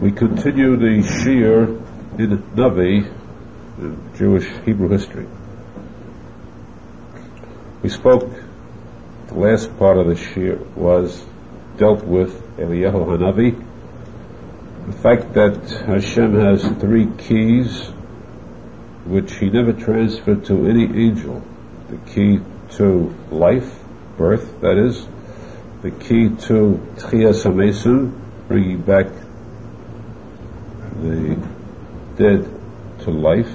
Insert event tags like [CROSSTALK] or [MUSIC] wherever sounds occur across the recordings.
We continue the Shiur in Navi, in Jewish Hebrew history. We spoke, the last part of the Shiur was dealt with Eliyahu Hanavi, the fact that Hashem has three keys which he never transferred to any angel. The key to life, birth, that is, the key to Tchias bringing back the dead to life,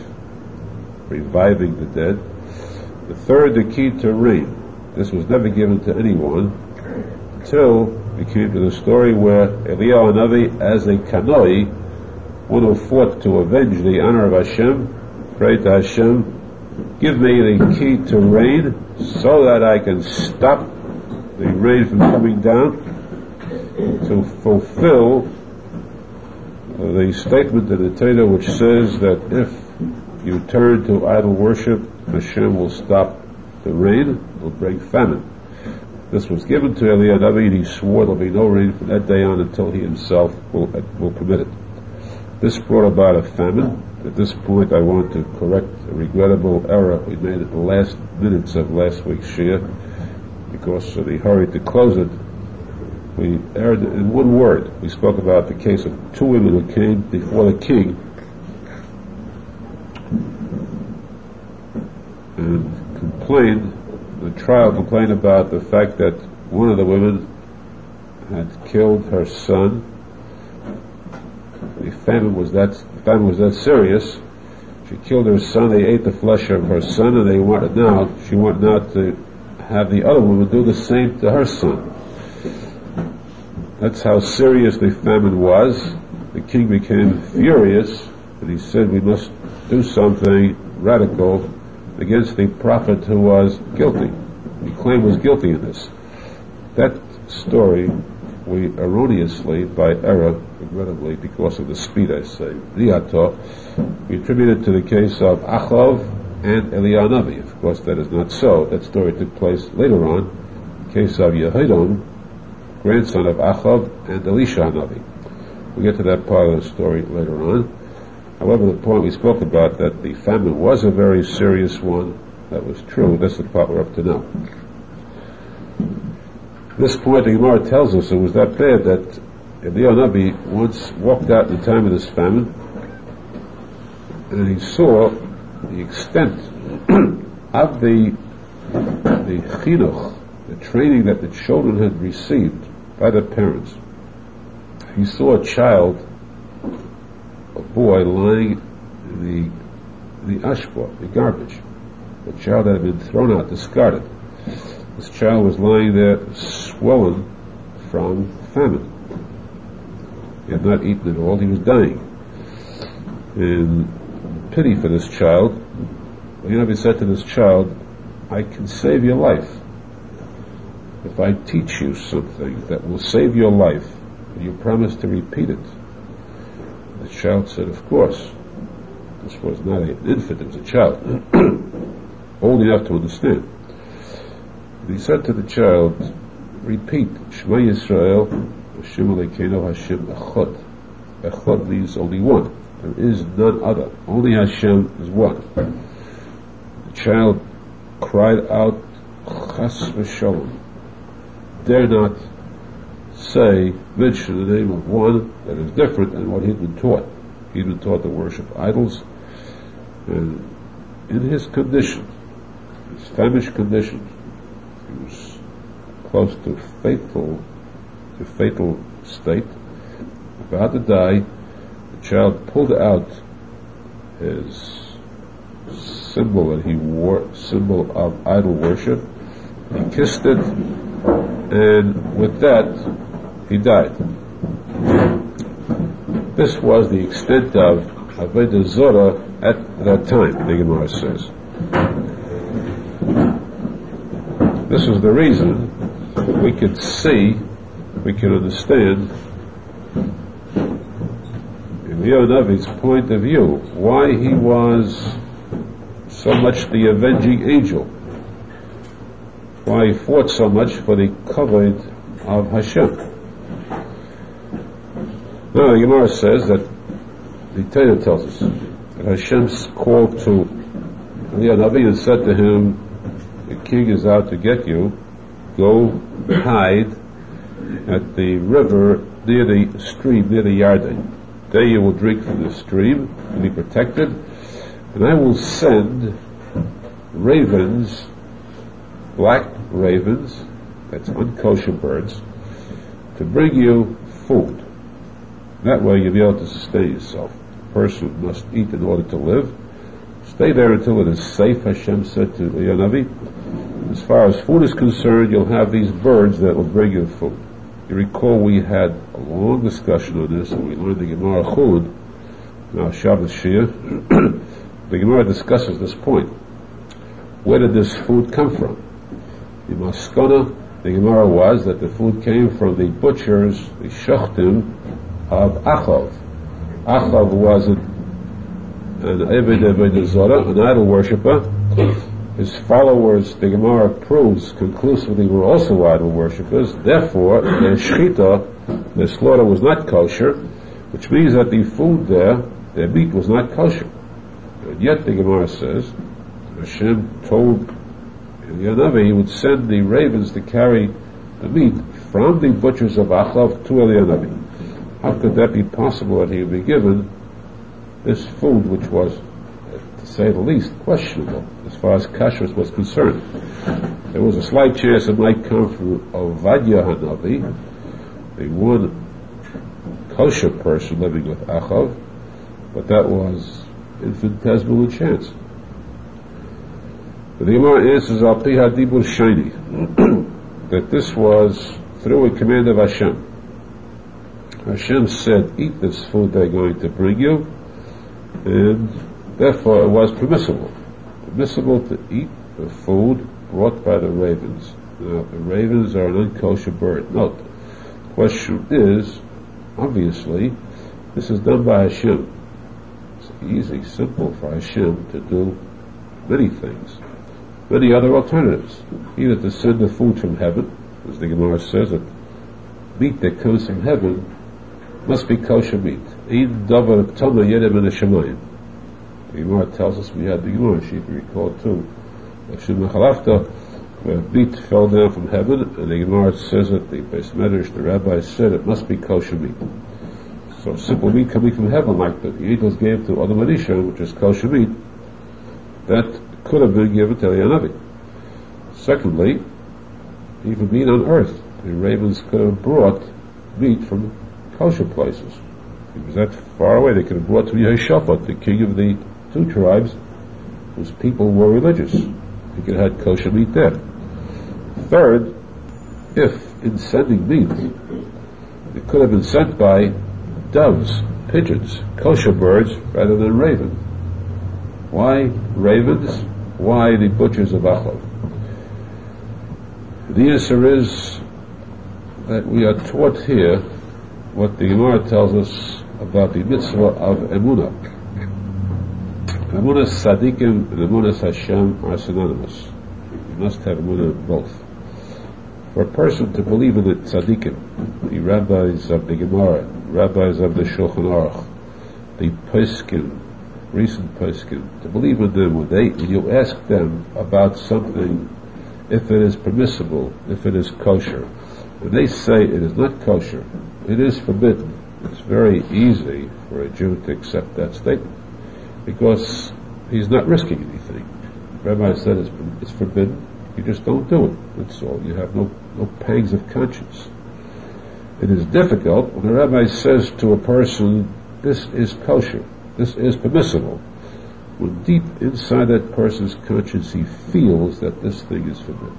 reviving the dead. The third, the key to rain. This was never given to anyone until we came to the story where Eliyahu Navi, as a kanoi, one who fought to avenge the honor of Hashem, prayed to Hashem, give me the key to rain so that I can stop the rain from coming down to fulfill the statement in the Torah which says that if you turn to idol worship, Hashem will stop the rain, will bring famine. This was given to Eliyahu and he swore there'll be no rain from that day on until he himself will, will permit it. This brought about a famine. At this point I want to correct a regrettable error we made at the last minutes of last week's Shia because of the hurry to close it we erred in one word. We spoke about the case of two women who came before the king and complained, the trial complained about the fact that one of the women had killed her son. The famine was that famine was that serious. She killed her son. They ate the flesh of her son, and they wanted now. She wanted now to have the other woman do the same to her son. That's how serious the famine was. The king became furious and he said we must do something radical against the prophet who was guilty. He claimed was guilty in this. That story we erroneously, by error, regrettably, because of the speed I say, riato, we attribute it to the case of Achov and Eliyahu Of course, that is not so. That story took place later on, the case of Yehidon, grandson of Achab and uh, Elisha Hanavi. We'll get to that part of the story later on. However, the point we spoke about that the famine was a very serious one, that was true. That's the part we're up to now. This point, the Gemara tells us it was that bad that Eliyahu Nabi once walked out in the time of this famine, and he saw the extent [CLEARS THROAT] of the the chinuch, the training that the children had received by their parents. He saw a child, a boy, lying in the, the ashpot, the garbage. The child that had been thrown out, discarded. This child was lying there swollen from famine. He had not eaten at all, he was dying. In pity for this child, Yonah said to this child, I can save your life if I teach you something that will save your life, will you promise to repeat it? The child said, Of course. This was not an infant, it was a child, [CLEARS THROAT] old enough to understand. he said to the child, Repeat, Shema Yisrael, Hashem Alekeinu Hashem Echad. Echad means only one. There is none other. Only Hashem is one. The child cried out, Chas v'shalom dare not say, mention the name of one that is different than what he'd been taught. He'd been taught to worship idols, and in his condition, his famished condition, he was close to fatal, to fatal state, about to die, the child pulled out his symbol that he wore, symbol of idol worship, he kissed it, and with that, he died. This was the extent of Avodah Zorah at that time, the Gemara says. This is the reason we could see, we can understand in Navi's point of view why he was so much the avenging angel why he fought so much for the covenant of Hashem. Now the Gemara says that the Torah tells us that Hashem's called to Eliyahu Navi and said to him, "The king is out to get you. Go hide at the river near the stream, near the Yarden. There you will drink from the stream and be protected. And I will send ravens, black ravens, that's unkosher birds, to bring you food. That way you'll be able to sustain yourself. A person must eat in order to live. Stay there until it is safe, Hashem said to Yanavi. As far as food is concerned, you'll have these birds that will bring you food. You recall we had a long discussion on this, and we learned the Gemara Chud, now Shabbos Shia. [CLEARS THROAT] the Gemara discusses this point. Where did this food come from? The Maskana, the Gemara was that the food came from the butchers, the shochtim of Achov. Achov was an, an Eved Eved Zora, an idol worshipper. His followers, the Gemara proves conclusively, were also idol worshippers. Therefore, their shchita, their slaughter was not kosher, which means that the food there, their meat was not kosher. And yet the Gemara says Hashem told Eliyahu he would send the ravens to carry the meat from the butchers of Achav to Eliyahu How could that be possible that he would be given this food which was, to say the least, questionable as far as kashrus was concerned? There was a slight chance it might come from Ovadia Hanavi, the one kosher person living with Achav, but that was infinitesimal chance. The Gemara answers Al Pi Hadibur Shani [CLEARS THROAT] that this was through a command of Hashem. Hashem said, "Eat this food they're going to bring you," and therefore it was permissible, permissible to eat the food brought by the ravens. Now, the ravens are an unkosher bird. Note, the question is, obviously, this is done by Hashem. It's easy, simple for Hashem to do many things many other alternatives. Either to send the food from heaven, as the Gemara says that meat that comes from heaven must be kosher meat. The Gemara tells us we had the Gemara sheet, we recall too. Where meat fell down from heaven, and the Gemara says that the Medrash, the rabbi said it must be kosher meat. So simple meat coming from heaven, like the angels gave to Adam which is kosher meat, that could have been given to Eliyahu Secondly, even meat on earth. The ravens could have brought meat from kosher places. It was that far away. They could have brought to Yehoshaphat, the king of the two tribes, whose people were religious. He could have had kosher meat there. Third, if in sending meat, it could have been sent by doves, pigeons, kosher birds, rather than ravens. Why ravens? Why the butchers of Achlav? The answer is that we are taught here what the Gemara tells us about the mitzvah of emunah. Emunah Sadiqim and Emunah Hashem are synonymous. You must have emunah both. For a person to believe in the tzaddikim, the rabbis of the Gemara, rabbis of the Shulchan Aruch, the Peskin, recent poskim, to believe in them when they, when you ask them about something, if it is permissible, if it is kosher, when they say it is not kosher, it is forbidden, it's very easy for a Jew to accept that statement because he's not risking anything. The rabbi said it's, it's forbidden, you just don't do it. That's all. You have no, no pangs of conscience. It is difficult when a rabbi says to a person, this is kosher this is permissible. When deep inside that person's conscience he feels that this thing is forbidden.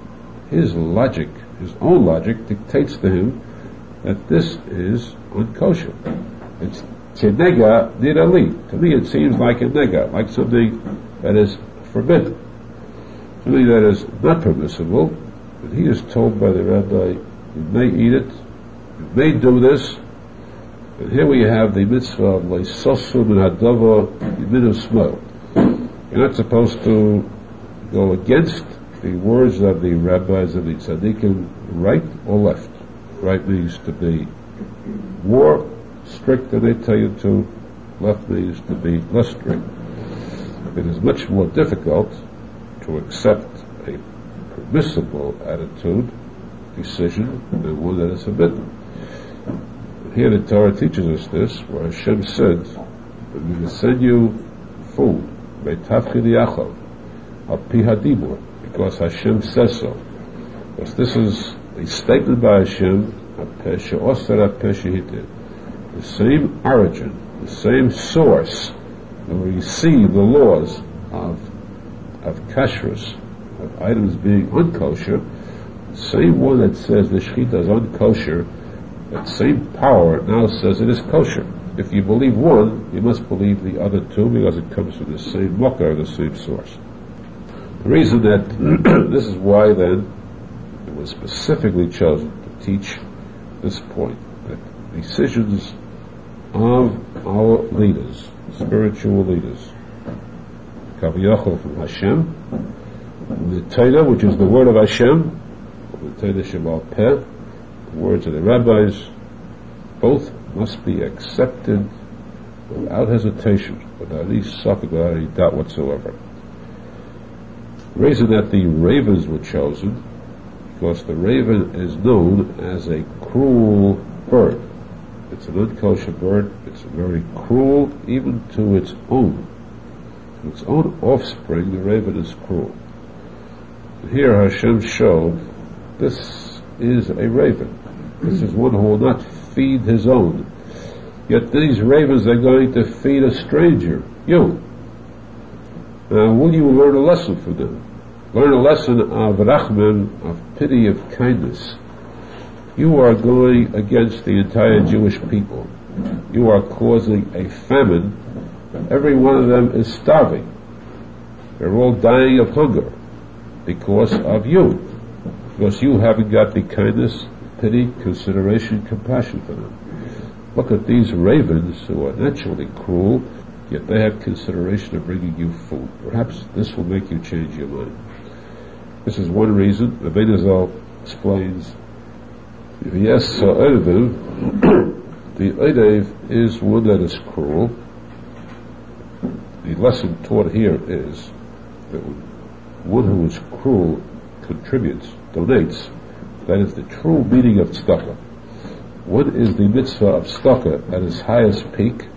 His logic, his own logic, dictates to him that this is unkosher. It's tenega nidali. To me it seems like a nega, like something that is forbidden. Something that is not permissible, but he is told by the rabbi, you may eat it, you may do this, and here we have the mitzvah of Leisosu min hadava yiminu smell. You're not supposed to go against the words of the rabbis of the tzaddikim, right or left. Right means to be war, strict and they tell you to left means to be less strict. It is much more difficult to accept a permissible attitude, decision, than the one that is forbidden. Here the Torah teaches us this, where Hashem said, "We will send you food, because Hashem says so. Because this is a statement by Hashem, the same origin, the same source, and we see the laws of of kashrus, of items being unkosher, the same one that says the shechita is unkosher, that same power now says it is kosher. If you believe one, you must believe the other two because it comes from the same mukkah, the same source. The reason that [CLEARS THROAT] this is why then it was specifically chosen to teach this point that decisions of our leaders, spiritual leaders, Kaviyachol from Hashem, the Torah, which is the word of Hashem, the Torah Shemal Peh, words of the rabbis, both must be accepted without hesitation, without any suffix, without any doubt whatsoever. The reason that the ravens were chosen, because the raven is known as a cruel bird. It's an unkosher bird. It's very cruel, even to its own. To its own offspring, the raven is cruel. Here Hashem showed this is a raven. This is one who will not feed his own. Yet these ravens are going to feed a stranger, you. Now, will you learn a lesson from them? Learn a lesson of rachman, of pity, of kindness. You are going against the entire Jewish people. You are causing a famine. Every one of them is starving. They're all dying of hunger because of you. Because you haven't got the kindness, pity, consideration, compassion for them. Look at these ravens who are naturally cruel, yet they have consideration of bringing you food. Perhaps this will make you change your mind. This is one reason. The Benazal explains, yes, [CLEARS THROAT] the Eidev is one that is cruel. The lesson taught here is that one who is cruel contributes, donates. That is the true meaning of tzedakah. What is the mitzvah of tzedakah at its highest peak?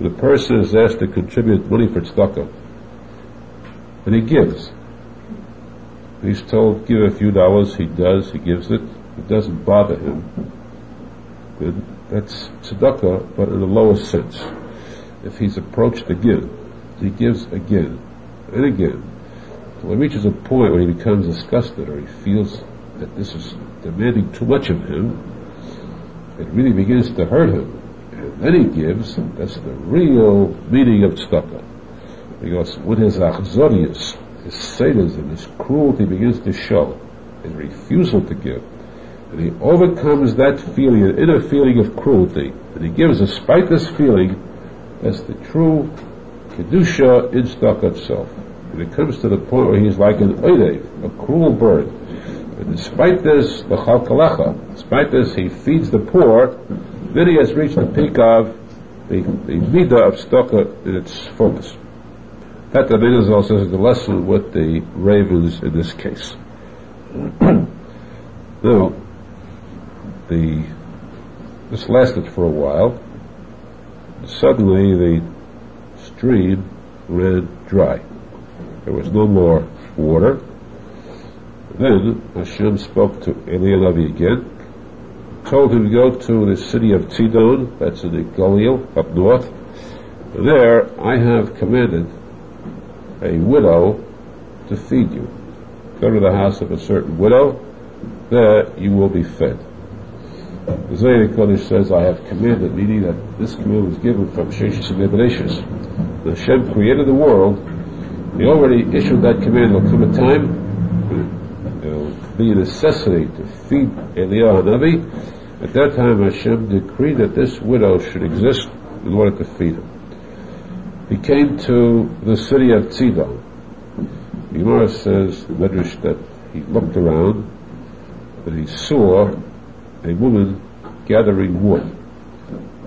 The person is asked to contribute money for tzedakah, and he gives. He's told, give a few dollars, he does, he gives it, it doesn't bother him. Then that's tzedakah, but in a lower sense. If he's approached again, he gives again and again well, he reaches a point where he becomes disgusted or he feels that this is demanding too much of him, it really begins to hurt him. And then he gives, that's the real meaning of tzedakah. Because when his achzorius, his sadism, his cruelty begins to show, his refusal to give, and he overcomes that feeling, an inner feeling of cruelty, and he gives despite this feeling, that's the true kedusha in tzedakah itself. And it comes to the point where he's like an oidev, a cruel bird. Despite this, the chalkalecha, despite this, he feeds the poor, then he has reached the peak of the, the midah of tzedakah in its fullness. That the says is the lesson with the ravens in this case. [CLEARS THROAT] now, the this lasted for a while. Suddenly, the stream ran dry. There was no more water. Then Hashem spoke to Eliyahu again, told him to go to the city of Tzidon, that's in the Galil, up north. There I have commanded a widow to feed you. Go to the house of a certain widow, there you will be fed. The Zohar Kodesh says, I have commanded, meaning that this command was given from Sheshis and The Hashem created the world he already issued that command. There'll come a time, be a necessity to feed Eliyahu Hanavi. At that time, Hashem decreed that this widow should exist in order to feed him. He came to the city of Tzidon. Gemara says, Medrash, that he looked around and he saw a woman gathering wood.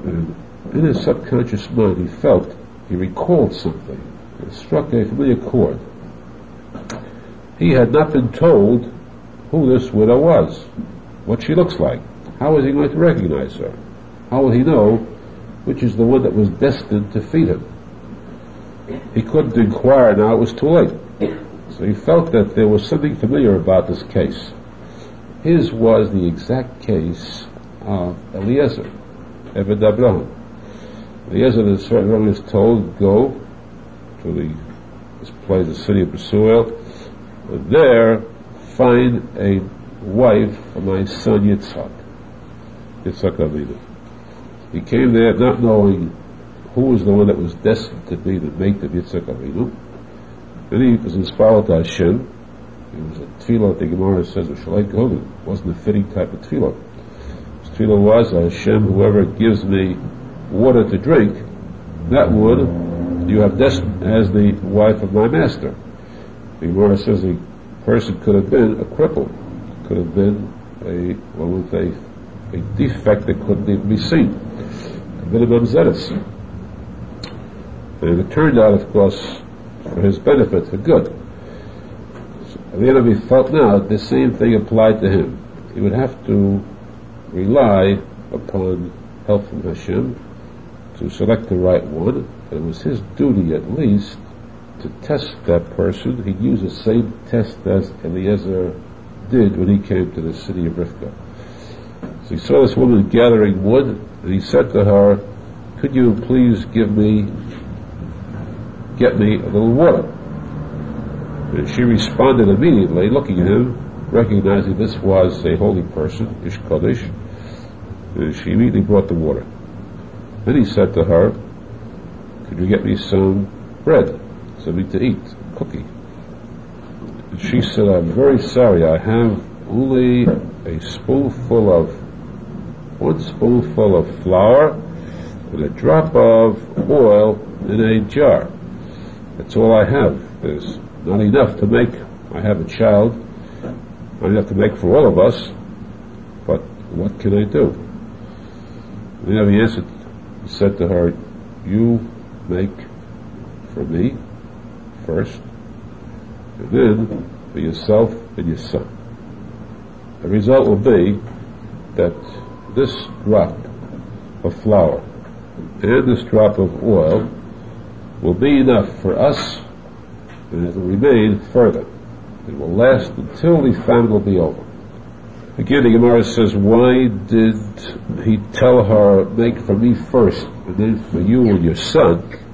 And in his subconscious mind, he felt, he recalled something. It struck a familiar chord. He had not been told who this widow was, what she looks like. How is he going to recognize her? How will he know which is the one that was destined to feed him? He couldn't inquire now, it was too late. So he felt that there was something familiar about this case. His was the exact case of Eliezer, Ebed Abraham. Eliezer, the certain is told, go to the, this place, the city of Besuel, and there find a wife for my son Yitzhak, Yitzhak Avinu. He came there not knowing who was the one that was destined to be the mate of Yitzhak Avinu. Then he was inspired to Hashem. It was a tefillah, the Gemara says, of Shalai Gogan. It wasn't a fitting type of tefillah. His tefillah was, Hashem, whoever gives me water to drink, that would you have destined as the wife of my master. The Gemara says a person could have been a cripple, could have been a, what would say, a defect that couldn't even be seen. A mamzeres. And it turned out, of course, for his benefit, for good. So the enemy felt now the same thing applied to him. He would have to rely upon help from Hashem to select the right one. It was his duty, at least, to test that person. He'd use the same test as Eliezer did when he came to the city of Rivka. So he saw this woman gathering wood, and he said to her, Could you please give me get me a little water. And she responded immediately, looking at him, recognizing this was a holy person, Ish Kodesh, and she immediately brought the water. Then he said to her, could you get me some bread, something to eat, cookie? She said, I'm very sorry, I have only a spoonful of, one spoonful of flour and a drop of oil in a jar. That's all I have. There's not enough to make. I have a child, not enough to make for all of us, but what can I do? And he answered, he said to her, You make for me first, and then for yourself and your son. The result will be that this drop of flour and this drop of oil will be enough for us, and it will remain further. It will last until the famine will be over. Again, the Gemara says, why did he tell her, make for me first, and then for you and your son?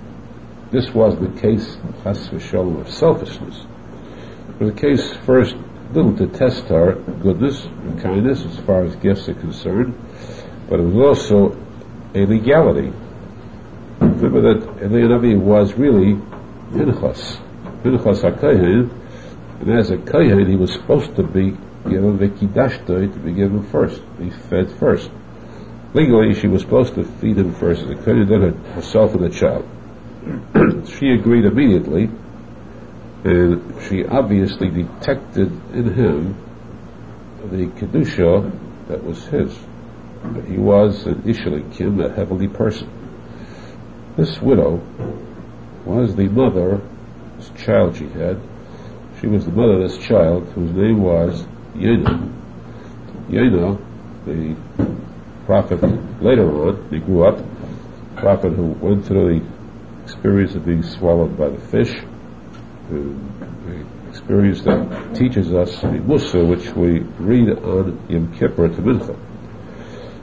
This was the case, of selfishness. Was the case first, little to test her goodness and kindness as far as gifts are concerned, but it was also a legality Remember that Eliyahu was really Pinchas, Pinchas HaKohen, and as a Kohen he was supposed to be given the Kiddushtoi to be given first, be fed first. Legally, she was supposed to feed him first, the Kohen then herself and the child. [CLEARS THROAT] she agreed immediately, and she obviously detected in him the Kedusha that was his. He was an Ishalikim, a heavenly person. This widow was the mother, this child she had, she was the mother of this child whose name was Yena. Yena, the prophet later on, he grew up, prophet who went through the experience of being swallowed by the fish, the experience that teaches us the Musa, which we read on Yom Kippur to Mincha.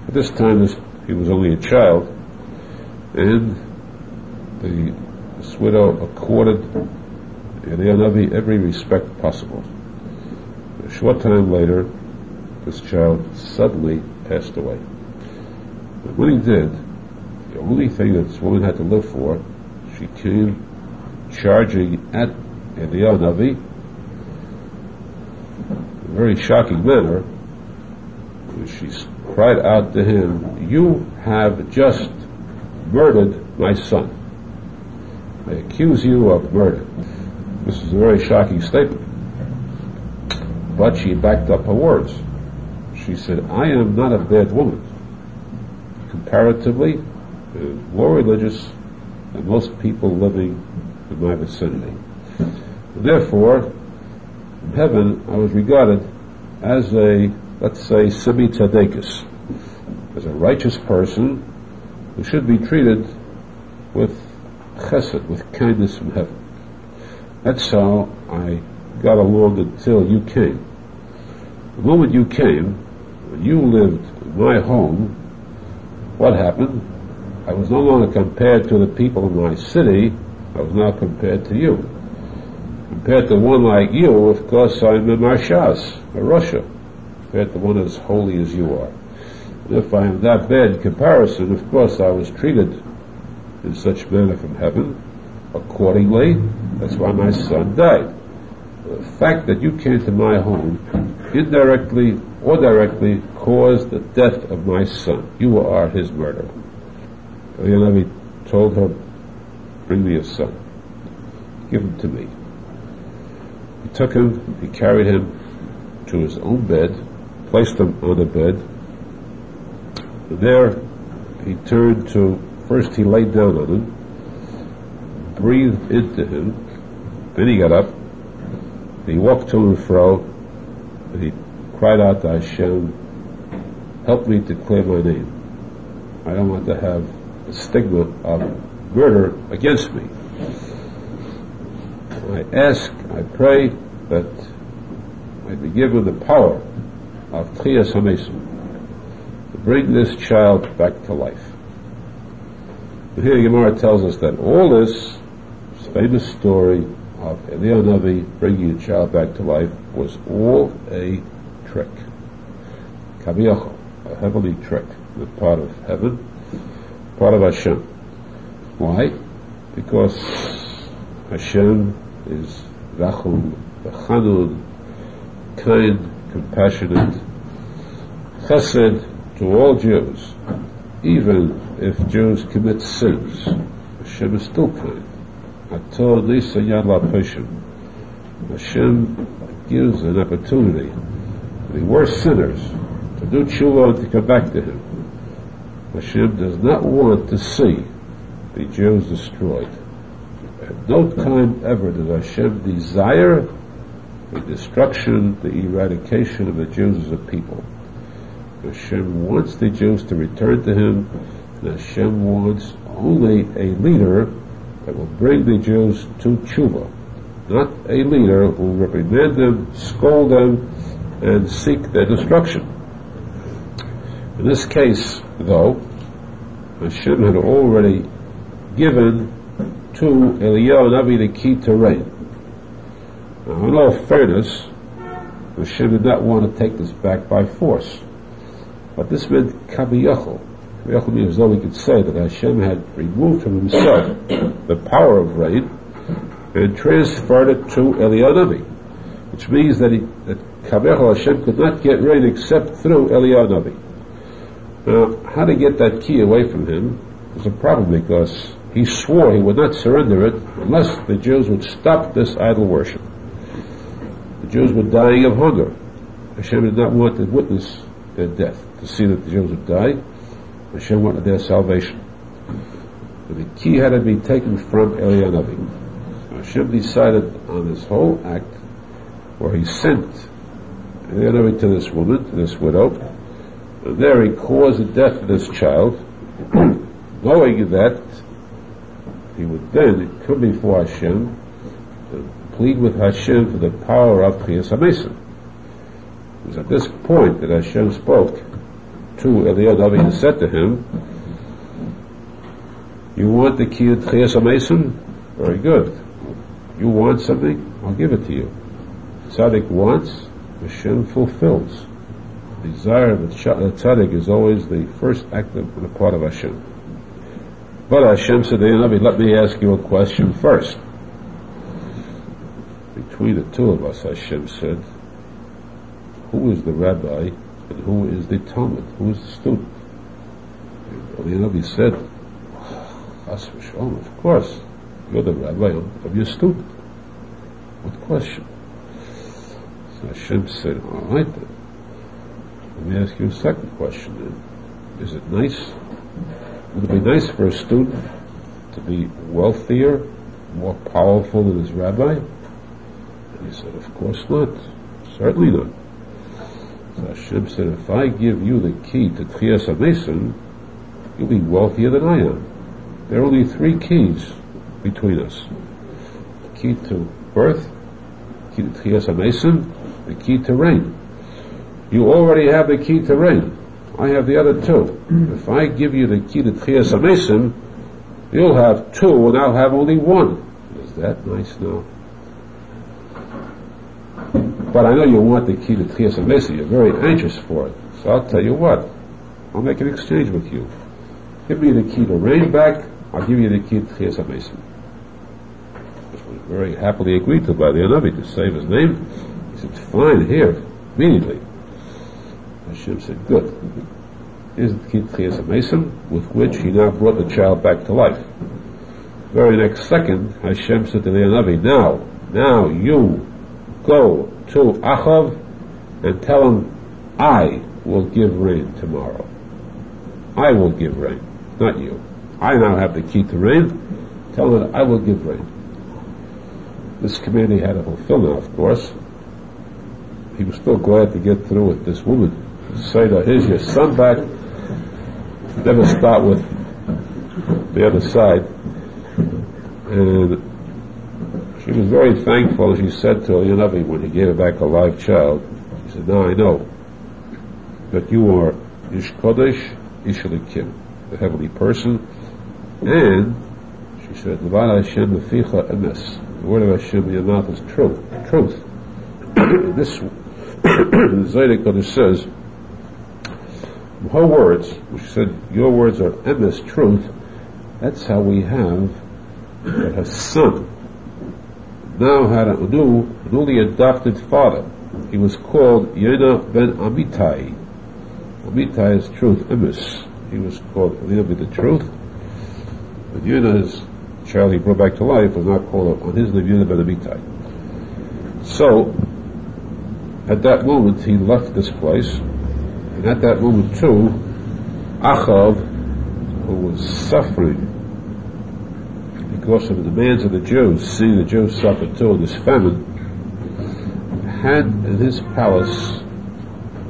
At this time, he was only a child, and the, this widow accorded Eliyahu every respect possible. A short time later, this child suddenly passed away. But when he did, the only thing that this woman had to live for, she came charging at Eliyahu a very shocking manner. She cried out to him, You have just murdered my son. I accuse you of murder. This is a very shocking statement. But she backed up her words. She said, I am not a bad woman. Comparatively, uh, more religious than most people living in my vicinity. Therefore, in heaven, I was regarded as a, let's say, semi tzaddikus, as a righteous person who should be treated with chesed, with kindness from heaven. That's how I got along until you came. The moment you came, when you lived in my home, what happened? I was no longer compared to the people in my city, I was now compared to you. Compared to one like you, of course, I'm a Marshas, a Russia, compared to one as holy as you are. And if I am that bad in comparison, of course, I was treated in such manner from heaven. Accordingly, that's why my son died. The fact that you came to my home indirectly or directly caused the death of my son. You are his murderer. Eliyahu told her, bring me a son. Give him to me. He took him, he carried him to his own bed, placed him on the bed. There he turned to, first he laid down on him, breathed into him, then he got up, he walked to and fro, and he cried out to Hashem, help me to clear my name. I don't want to have the stigma of murder against me. I ask, I pray that I be given the power of Tchias HaMesim to bring this child back to life. And here Gemara tells us that all this famous story of Eliyahu bringing a child back to life was all a trick. Kaviyachol, a heavenly trick, the part of heaven, part of Hashem. Why? Because Hashem is Rachum, Chanun, kind, compassionate, chesed to all Jews, even if Jews commit sins. Hashem is still kind. Ator Lisa Yad Hashem gives an opportunity the worst sinners to do tshuva and to come back to Him. Hashem does not want to see the Jews destroyed. At no time ever did Hashem desire the destruction, the eradication of the Jews as a people. Hashem wants the Jews to return to Him, and Hashem wants only a leader that will bring the Jews to tshuva, not a leader who will reprimand them, scold them, and seek their destruction. In this case, though, Hashem had already given to Eliyahu Navi the key to rain. Now, in all fairness, Hashem did not want to take this back by force. But this meant Kaviyachol. Kaviyachol means though we could say that Hashem had removed from himself the power of rain and transferred it to Eliyahu Navi, which means that, he, that Kaviyachol Hashem could not get rain except through Eliyahu Navi. Now, how to get that key away from him was a problem because he swore he would not surrender it unless the Jews would stop this idol worship. The Jews were dying of hunger. Hashem did not want to witness their death, to see that the Jews would die. Hashem wanted their salvation. But the key had to be taken from Eliyahu Navi. Hashem decided on this whole act where he sent Eliyahu Navi to this woman, to this widow, he caused the death of this child, [CLEARS THROAT] knowing that he would then come before Hashem plead with Hashem for the power of Tchias HaMesim. It was at this point that Hashem spoke to Eliyahu and said to him, you want the key of Tchias HaMesim? Very good. You want something? I'll give it to you. Tzaddik wants, Hashem fulfills. Desire of the tzaddik is always the first act of the part of Hashem. But Hashem said let me ask you a question first. Between the two of us, Hashem said, who is the rabbi and who is the talmid? Who is the student? Nabi said, of course, you're the rabbi of your student. What question? So Hashem said, all right then. Let me ask you a second question then. Is it nice would it be nice for a student to be wealthier, more powerful than his rabbi? And he said, of course not. Certainly not. So Hashem said, if I give you the key to Tchias HaMesim, you'll be wealthier than I am. There are only three keys between us. The key to birth, the key to Tchias HaMesim, the key to rain. You already have the key to rain. I have the other two. Mm. If I give you the key to Tchias HaMesim, you'll have two and I'll have only one. Is that nice now? But I know you want the key to Tchias HaMesim. You're very anxious for it. So I'll tell you what. I'll make an exchange with you. Give me the key to rain back. I'll give you the key to Tchias HaMesim. This was very happily agreed to by the Anavi to save his name. He said, fine, here, immediately. Hashem said, good. Here's the key HaMesim, with which he now brought the child back to life. Very next second, Hashem said to the Anavi, now, now you go to Achav and tell him, I will give rain tomorrow. I will give rain, not you. I now have the key to rain. Tell him I will give rain. This command he had to fulfill now, of course. He was still glad to get through with this woman. Say to here's your son back. Never start with the other side. And she was very thankful. She said to Yanavi when he gave her back a live child, she said, now I know that you are Ish Kodesh, Ish Elikim, the heavenly person, and she said, Levan Hashem Leficha Emes, the word of Hashem your mouth is truth. Truth. [COUGHS] this, [COUGHS] Zaydik Kodesh says, her words, which said, your words are Emes, truth, that's how we have that her son now had a new, newly adopted father. He was called Yena ben Amitai. Amitai is truth, Emes. He was called Yena the truth. But Yena's child he brought back to life was not called on his name Yena ben Amitai. So, at that moment he left this place, and at that moment too, Achav, who was suffering because of the demands of the Jews, seeing the Jews suffer too in this famine, had in his palace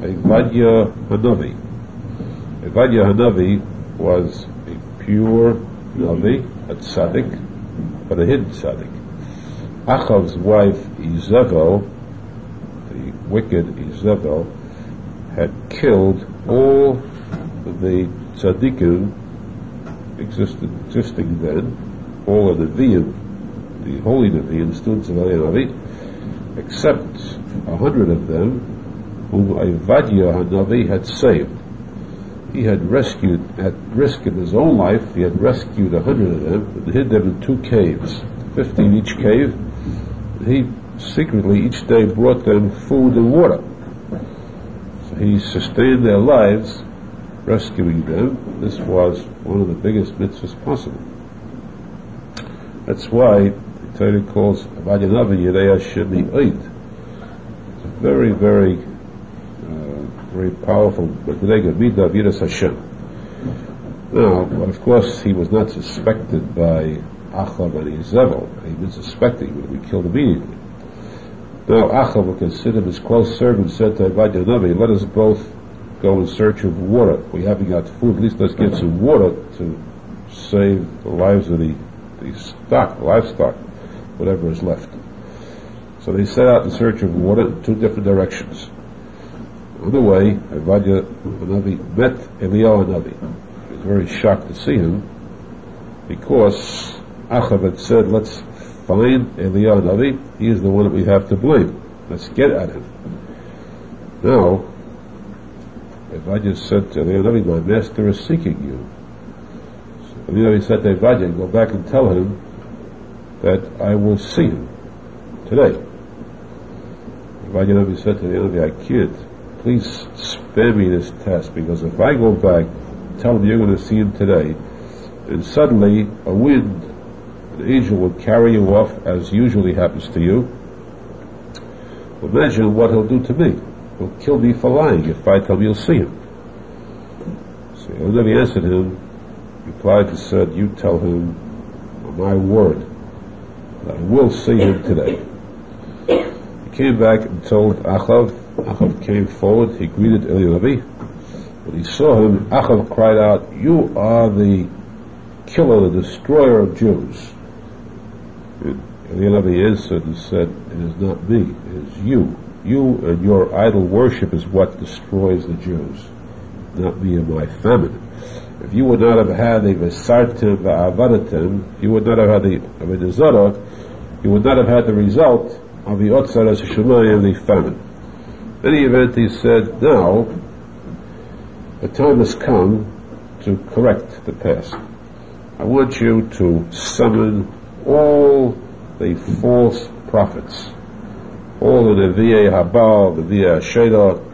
a Vadya Hanavi. A Vadya Hanavi was a pure Navi, a tzaddik, but a hidden tzaddik. Achav's wife Izebel, the wicked Izebel, had killed all the tzaddikim existed, existing then, all of the Nevi'im, the holy Nevi'im, students of Navi, except a hundred of them whom Avadia Hanavi had saved. He had rescued, at risk of his own life, he had rescued a hundred of them and hid them in two caves, fifty in each cave. He secretly each day brought them food and water. He sustained their lives, rescuing them. This was one of the biggest mitzvahs possible. That's why the Torah calls Avadia Navi Yirei Hashem Oid. It's a very, very, uh, very powerful Madrega Hashem. Now, of course, he was not suspected by Achav and Izevel. He was suspected he would be killed immediately. Now, Achav, considered his close servant, said to Avadia Navi, let us both go in search of water. We haven't got food, at least let's get some water to save the lives of the the stock, livestock, whatever is left. So they set out in search of water in two different directions. On the way, Avadia Hanavi met Eliyahu Hanavi. He was very shocked to see him because Achav had said, let's find Eliyahu Hanavi. He is the one that we have to blame. Let's get at him. Now, Avadia said to Eliyahu Hanavi, my master is seeking you. You know, he said to Evadia, go back and tell him that I will see him today. Evadia said to the enemy, I can't. Please spare me this test because if I go back, tell him you're going to see him today, and suddenly a wind, an angel will carry you off as usually happens to you. Imagine what he'll do to me. He'll kill me for lying if I tell him you'll see him. So the Navi answered him, replied and said, You tell him my word that I will see him today. He came back and told Achav. Achav came forward. He greeted Eliyahu. When he saw him, Achav cried out, You are the killer, the destroyer of Jews. And Eliyahu answered and said, It is not me, it is you. You and your idol worship is what destroys the Jews, not me and my famine. If you would not have had the Vesartim Va'avadatim, you would not have had the Avodah Zorah, you would not have had the result of the Otzar and the famine. In any event, he said, now, the time has come to correct the past. I want you to summon all the false prophets, all of the Nevi'e Habal, the Nevi'e Shedar,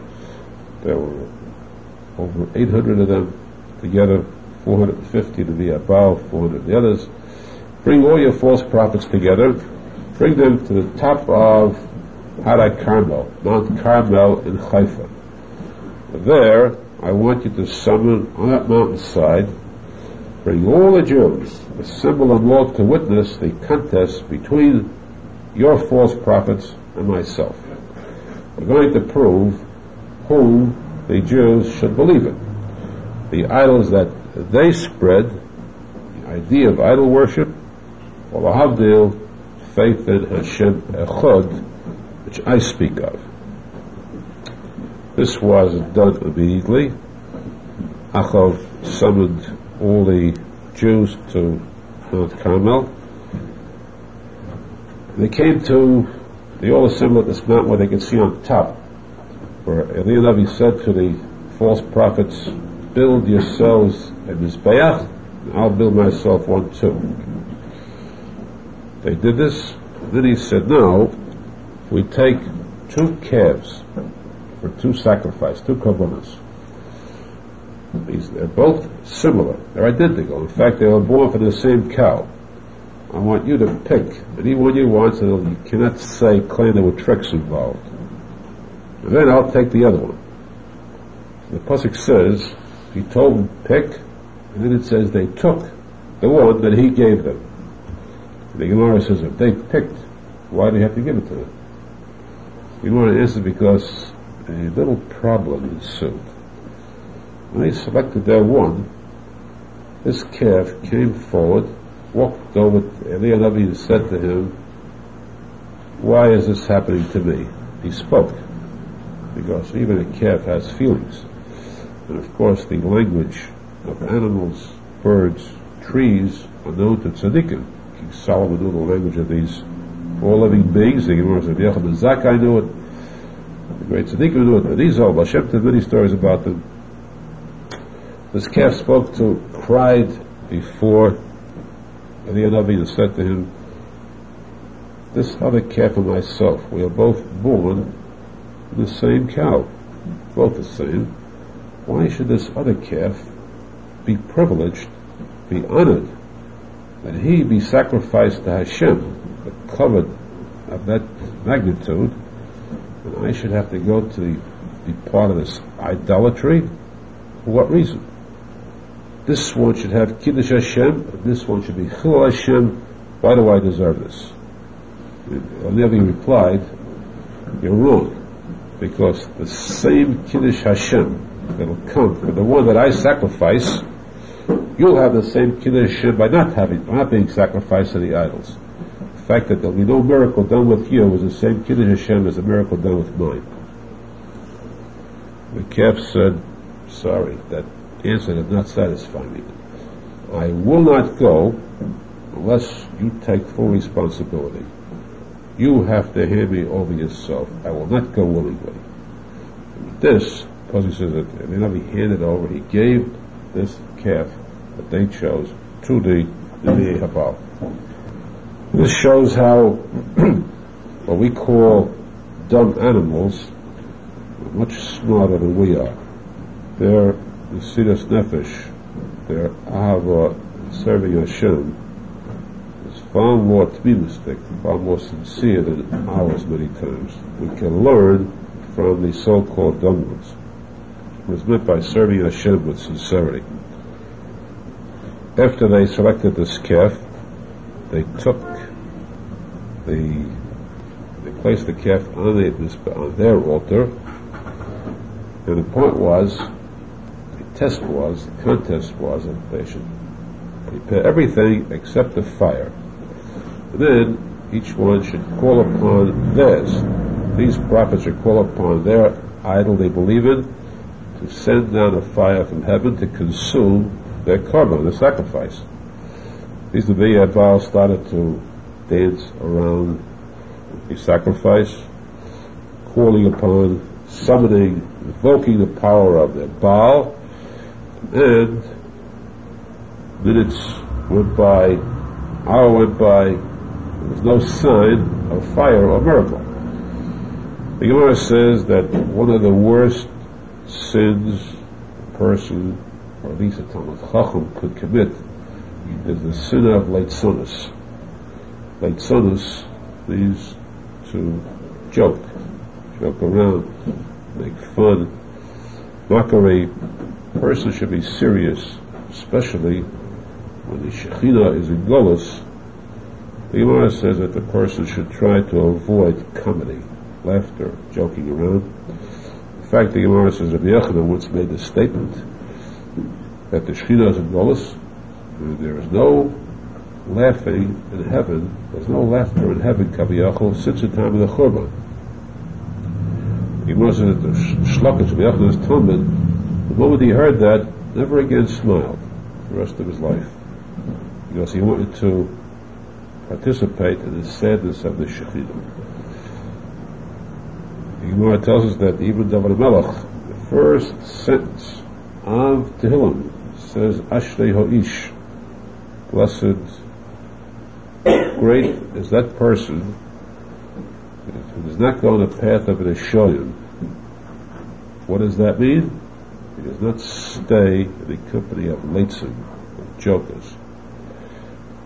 there were over 800 of them, together, 450 to the Abal, 400 the others. Bring all your false prophets together, bring them to the top of Har HaCarmel, Mount Carmel in Haifa. There, I want you to summon on that mountainside, bring all the Jews, assemble them all to witness the contest between your false prophets and myself. We're going to prove whom the Jews should believe in the idols that they spread, the idea of idol worship, or the Havdil, faith in Hashem Echad, which I speak of. This was done immediately. Achav summoned all the Jews to Mount Carmel. They came to, they all assembled at this mountain where they could see on top, where Eliyahu said to the false prophets, build yourselves a Mizbeach, I'll build myself one too. They did this, then he said, now, we take two calves for two sacrifices, two korbanos. These, they're both similar. They're identical. In fact, they were born from the same cow. I want you to pick any one you want, so you cannot say, claim there were tricks involved. And then I'll take the other one. The Pasuk says, he told them, pick, and then it says they took the one that he gave them. The Gemara says, if they picked, why do you have to give it to them? The Gemara answers because a little problem ensued. They selected their one, this calf came forward, walked over to Eliyahu and said to him, why is this happening to me? He spoke, because even a calf has feelings. And of course, the language of animals, birds, trees are known to tzaddikim. King Solomon knew the language of these all living beings. The Gemara said, Yechon Zakai knew it. The great tzaddikim knew it. But these all, Hashem told many stories about them. This calf spoke to, cried before the and said to him, this other calf and myself, we are both born in the same cow, both the same why should this other calf be privileged, be honored, that he be sacrificed to Hashem, but covered of that magnitude, and I should have to go to the, be part of this idolatry? For what reason? This one should have Kiddush Hashem, this one should be Chil Hashem. Why do I deserve this? Levi replied, You're wrong, because the same Kiddush Hashem that'll come for the one that I sacrifice, you'll have the same kiddush Hashem by not having, by not being sacrificed to the idols. The fact that there'll be no miracle done with you is the same kiddush Hashem as a miracle done with mine. The calf said, sorry, that answer did not satisfy me. I will not go unless you take full responsibility. You have to hand me over yourself. I will not go willingly. this because he says that they never handed over, he gave this calf that they chose to the Habal. This shows how [CLEARS THROAT] what we call dumb animals are much smarter than we are. Their Mesiras Nefesh, their Ahava, serving Hashem, is far more optimistic, far more sincere than ours many times. We can learn from the so-called dumb ones was meant by serving Hashem with sincerity. after they selected this calf, they took the they placed the calf on, the, on their altar, and the point was, the test was, the contest was that they should prepare everything except the fire. And then each one should call upon theirs. These prophets should call upon their idol they believe in to send down a fire from heaven to consume their korban, their sacrifice. These Nevi'ah Baal started to dance around the sacrifice, calling upon, summoning, invoking the power of their Baal, and minutes went by, hour went by, there was no sign of fire or miracle. The Gemara says that one of the worst sins a person, or at least a Talmid Chacham, could commit is the sin of Leitzonis. Leitzonis means to joke, joke around, make fun. Mockery, person should be serious, especially when the Shekhinah is in Golos. The Gemara says that the person should try to avoid comedy, laughter, joking around. In fact, the Gemara says that Yochanan once made the statement that the Shekhinah is in Golos, there is no laughing in heaven, there's no laughter in heaven, Kaviyachol, since the time of the Churban. He was at the Reish Lakish of Talmud, the moment he heard that, never again smiled the rest of his life. Because he wanted to participate in the sadness of the Shekhinah. The Gemara tells us that even David Melech, the first sentence of Tehillim says, Ashrei Ho'ish, blessed, great is that person who does not go on the path of an Ishoyim. What does that mean? He does not stay in the company of leitzim, of jokers.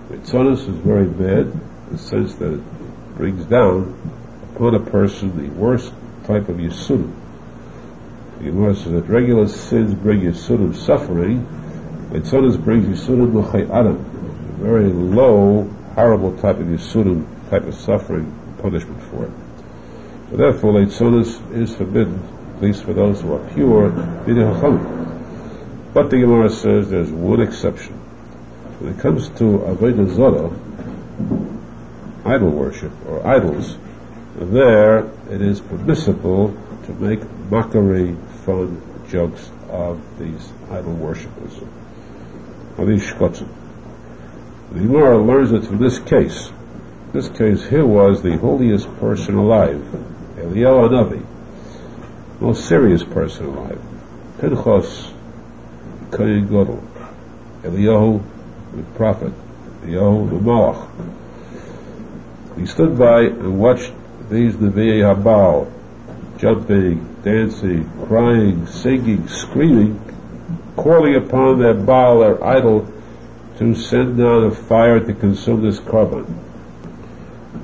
Leitzonis is very bad in the sense that it brings down upon a person the worst type of Yissurim. The Gemara says that regular sins bring Yissurim suffering, Leitzonis brings Yissurim l'chay adam, a very low, horrible type of Yissurim, type of suffering, punishment for it. So therefore, Leitzonis is forbidden, at least for those who are pure, But the Gemara says there's one exception. When it comes to Avodah Zorah, idol worship, or idols, there it is permissible to make mockery, fun, jokes of these idol worshippers, of these shkotzim. The Gemara learns it from this case. This case here was the holiest person alive, Eliyahu Navi, most serious person alive. Pinchas, Kohen Gadol, Eliyahu, the prophet, Eliyahu, the Malach. He stood by and watched these Nevi'ei Habal jumping, dancing, crying, singing, screaming, calling upon their Baal, their idol, to send down a fire to consume this korban.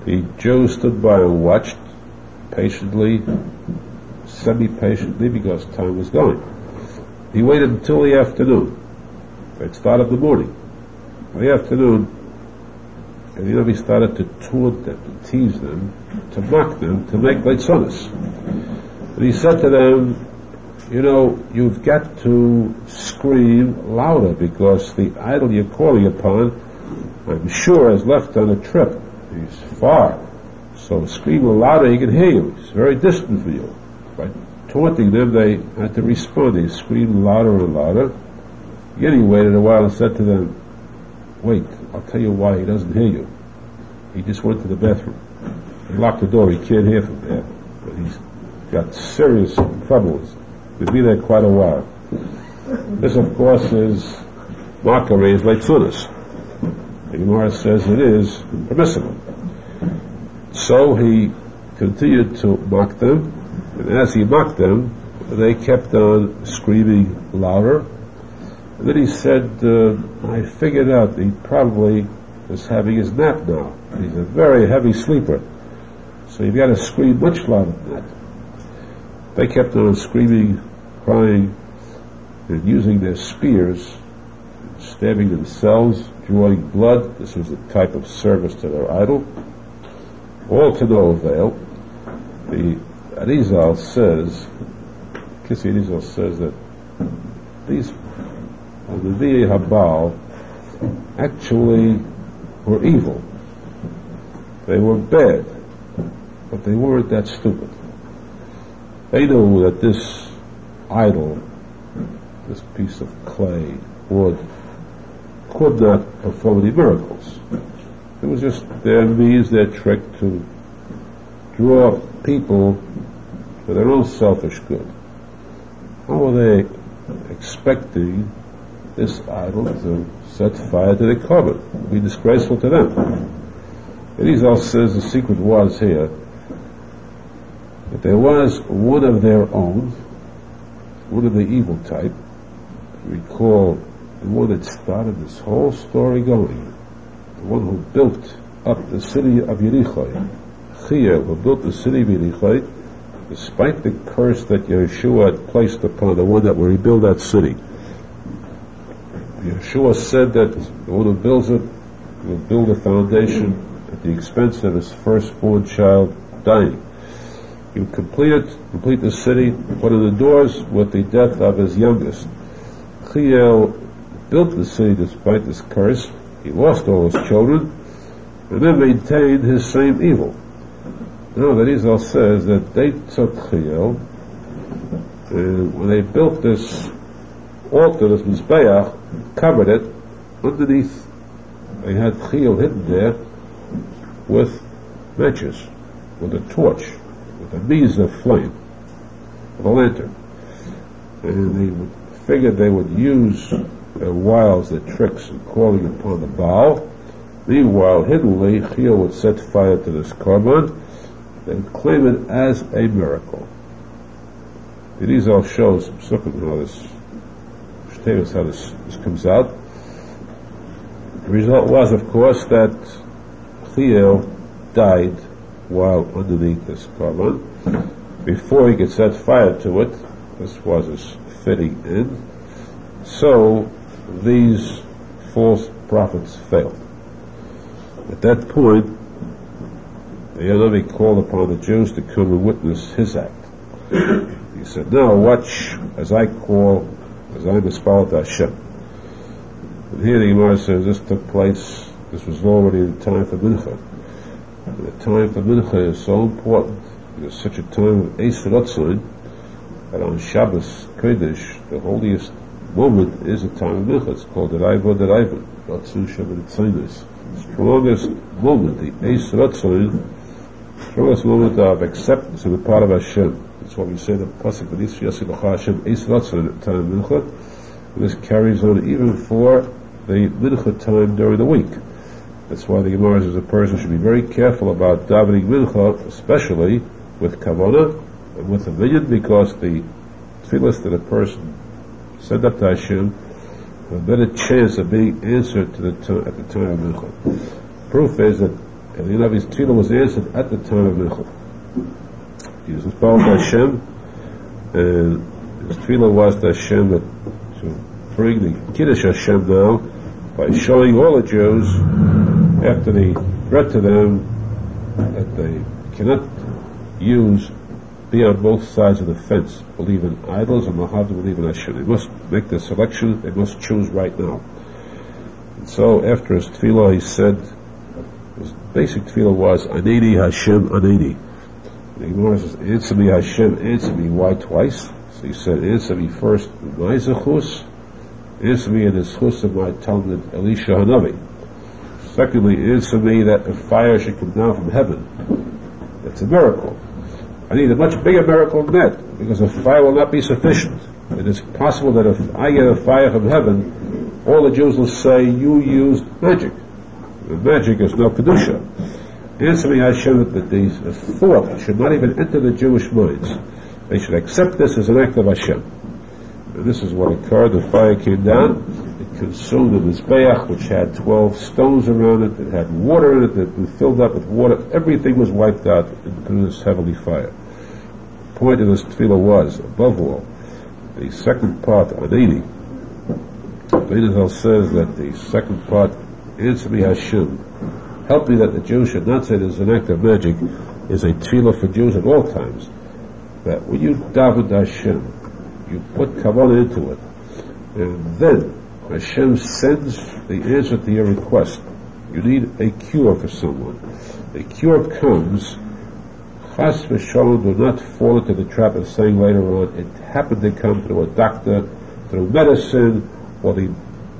The Jew stood by and watched patiently, semi-patiently, because time was going. He waited until the afternoon. It started the morning. In the afternoon, and you know, he started to taunt them, to tease them, to mock them, to make leitzonis. And he said to them, you know, you've got to scream louder because the idol you're calling upon, I'm sure, has left on a trip. He's far. So scream louder, he can hear you. He's very distant from you. By taunting them, they had to respond. They screamed louder and louder. He waited a while and said to them, wait, I'll tell you why he doesn't hear you. He just went to the bathroom. He locked the door. He can't hear from there. But he's got serious troubles We'll be there quite a while. This, of course, is mockery is leitzonis. The Gemara says it is permissible. So he continued to mock them, and as he mocked them, they kept on screaming louder. And then he said, uh, I figured out he probably was having his nap now. He's a very heavy sleeper. So you've got to scream much louder than that. They kept on screaming, crying, and using their spears, stabbing themselves, drawing blood. This was a type of service to their idol. All to no avail. The Arizal says, Kissi Arizal says that these uh, the Nevi'e Habal actually were evil. They were bad, but they weren't that stupid. They knew that this idol, this piece of clay, wood, could not perform any miracles. It was just their means, their trick to draw people for their own selfish good. How were they expecting this idol to set fire to the cupboard? Be disgraceful to them. Elizal says the secret was here that there was one of their own, one of the evil type. Recall the one that started this whole story going, the one who built up the city of Yericho, Chiel, who built the city of Yericho, despite the curse that Yehoshua had placed upon the one that will rebuild that city. Yehoshua said that the one who builds it will build a foundation at the expense of his firstborn child dying. He would complete it, complete the city, put in the doors with the death of his youngest. Chiel built the city despite this curse. He lost all his children, and then maintained his same evil. Now the Rizal says that they took Chiel, uh, when they built this altar, this Mizbeach, covered it, underneath they had Chiel hidden there with matches, with a torch, with a means of flame, with a lantern. And they figured they would use their wiles, their tricks in calling upon the Baal. Meanwhile, hiddenly, Chiel would set fire to this korban and claim it as a miracle. These all shows something how this us how this, this comes out. The result was, of course, that Chiel died while underneath this korban. Before he could set fire to it, this was his fitting end. So these false prophets failed. At that point, the Yanavi called upon the Jews to come and witness his act. He said, Now watch as I call as I bespalt Hashem. And here the Gemara says this took place, this was already the time for Mincha. And the time for Mincha is so important. It's such a time of Ratzon that on Shabbos Kodesh, the holiest moment is a time of Mincha. It's called the Raiva the Raiva, Ratzon Shabbat. The strongest moment, the Eis Ratzon, strongest moment of acceptance on the part of Hashem that's why we say the pasuk Hashem of This carries on even for the Mincha time during the week. That's why the Gemara says a person should be very careful about davening Mincha, especially with Kavanah and with the minyan, because the tefillahs that a person send up to Hashem have a better chance of being answered to the time, at the time of Mincha. Proof is that Eliyahu's tefillah was answered at the time of Mincha. He was inspired by Hashem, and his tefillah was to Hashem that to bring the Kiddush Hashem now by showing all the Jews after the threat to them that they cannot use be on both sides of the fence, believe in idols and Muhammad believe in Hashem. They must make the selection, they must choose right now. And so after his tefillah he said, his basic tefillah was, Anini Hashem Anini. The Gemara says, me Hashem, answer me. Why twice? So he said, answer me first my zechus, answer me in the zechus of my talmid Elisha Hanavi. Secondly, answer me that the fire should come down from heaven. That's a miracle. I need a much bigger miracle than that, because the fire will not be sufficient. It is possible that if I get a fire from heaven, all the Jews will say, you used magic. The magic is no Kedusha. Answer me, Hashem, that these thought should not even enter the Jewish minds. They should accept this as an act of Hashem. And this is what occurred. The fire came down. It consumed the Mizbeach, which had 12 stones around it. It had water in it. It was filled up with water. Everything was wiped out into this heavenly fire. The point of this tefillah was, above all, the second part, of Adini, Benazal says that the second part, answer me Hashem, help me that the Jew should not say there's an act of magic, is a tefillah for Jews at all times. That when you daven Hashem, you put kavanah into it, and then Hashem sends the answer to your request. You need a cure for someone. The cure comes Chas v'shalom do not fall into the trap of saying later on, it happened to come through a doctor, through medicine, or the,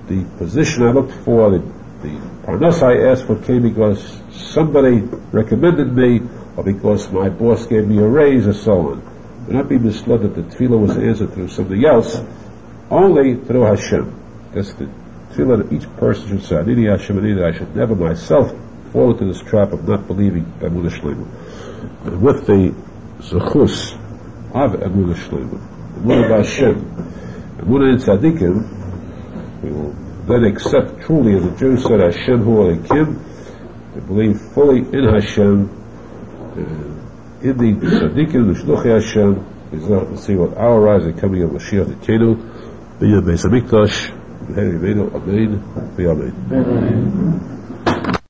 the position I looked for, the, the parnas I asked for came because somebody recommended me, or because my boss gave me a raise, or so on. Do not be misled that the tefillah was answered through something else, only through Hashem. That's the tefillah that each person should say, Anini Hashem, Anini, I should never myself fall into this trap of not believing Emunah Shlema with the zechus of Emunah Shlema, Emunah Hashem, Emunah in Tzadikim, we will then accept truly, as the Jews said, Hashem Hu Elokim, to believe fully in Hashem, uh, in the Tzadikim, the Shluchi Hashem, is not to see what our rise and coming of Mashiach the Kenu, B'yam Beis HaMikdash, Amen, Amen, Amen.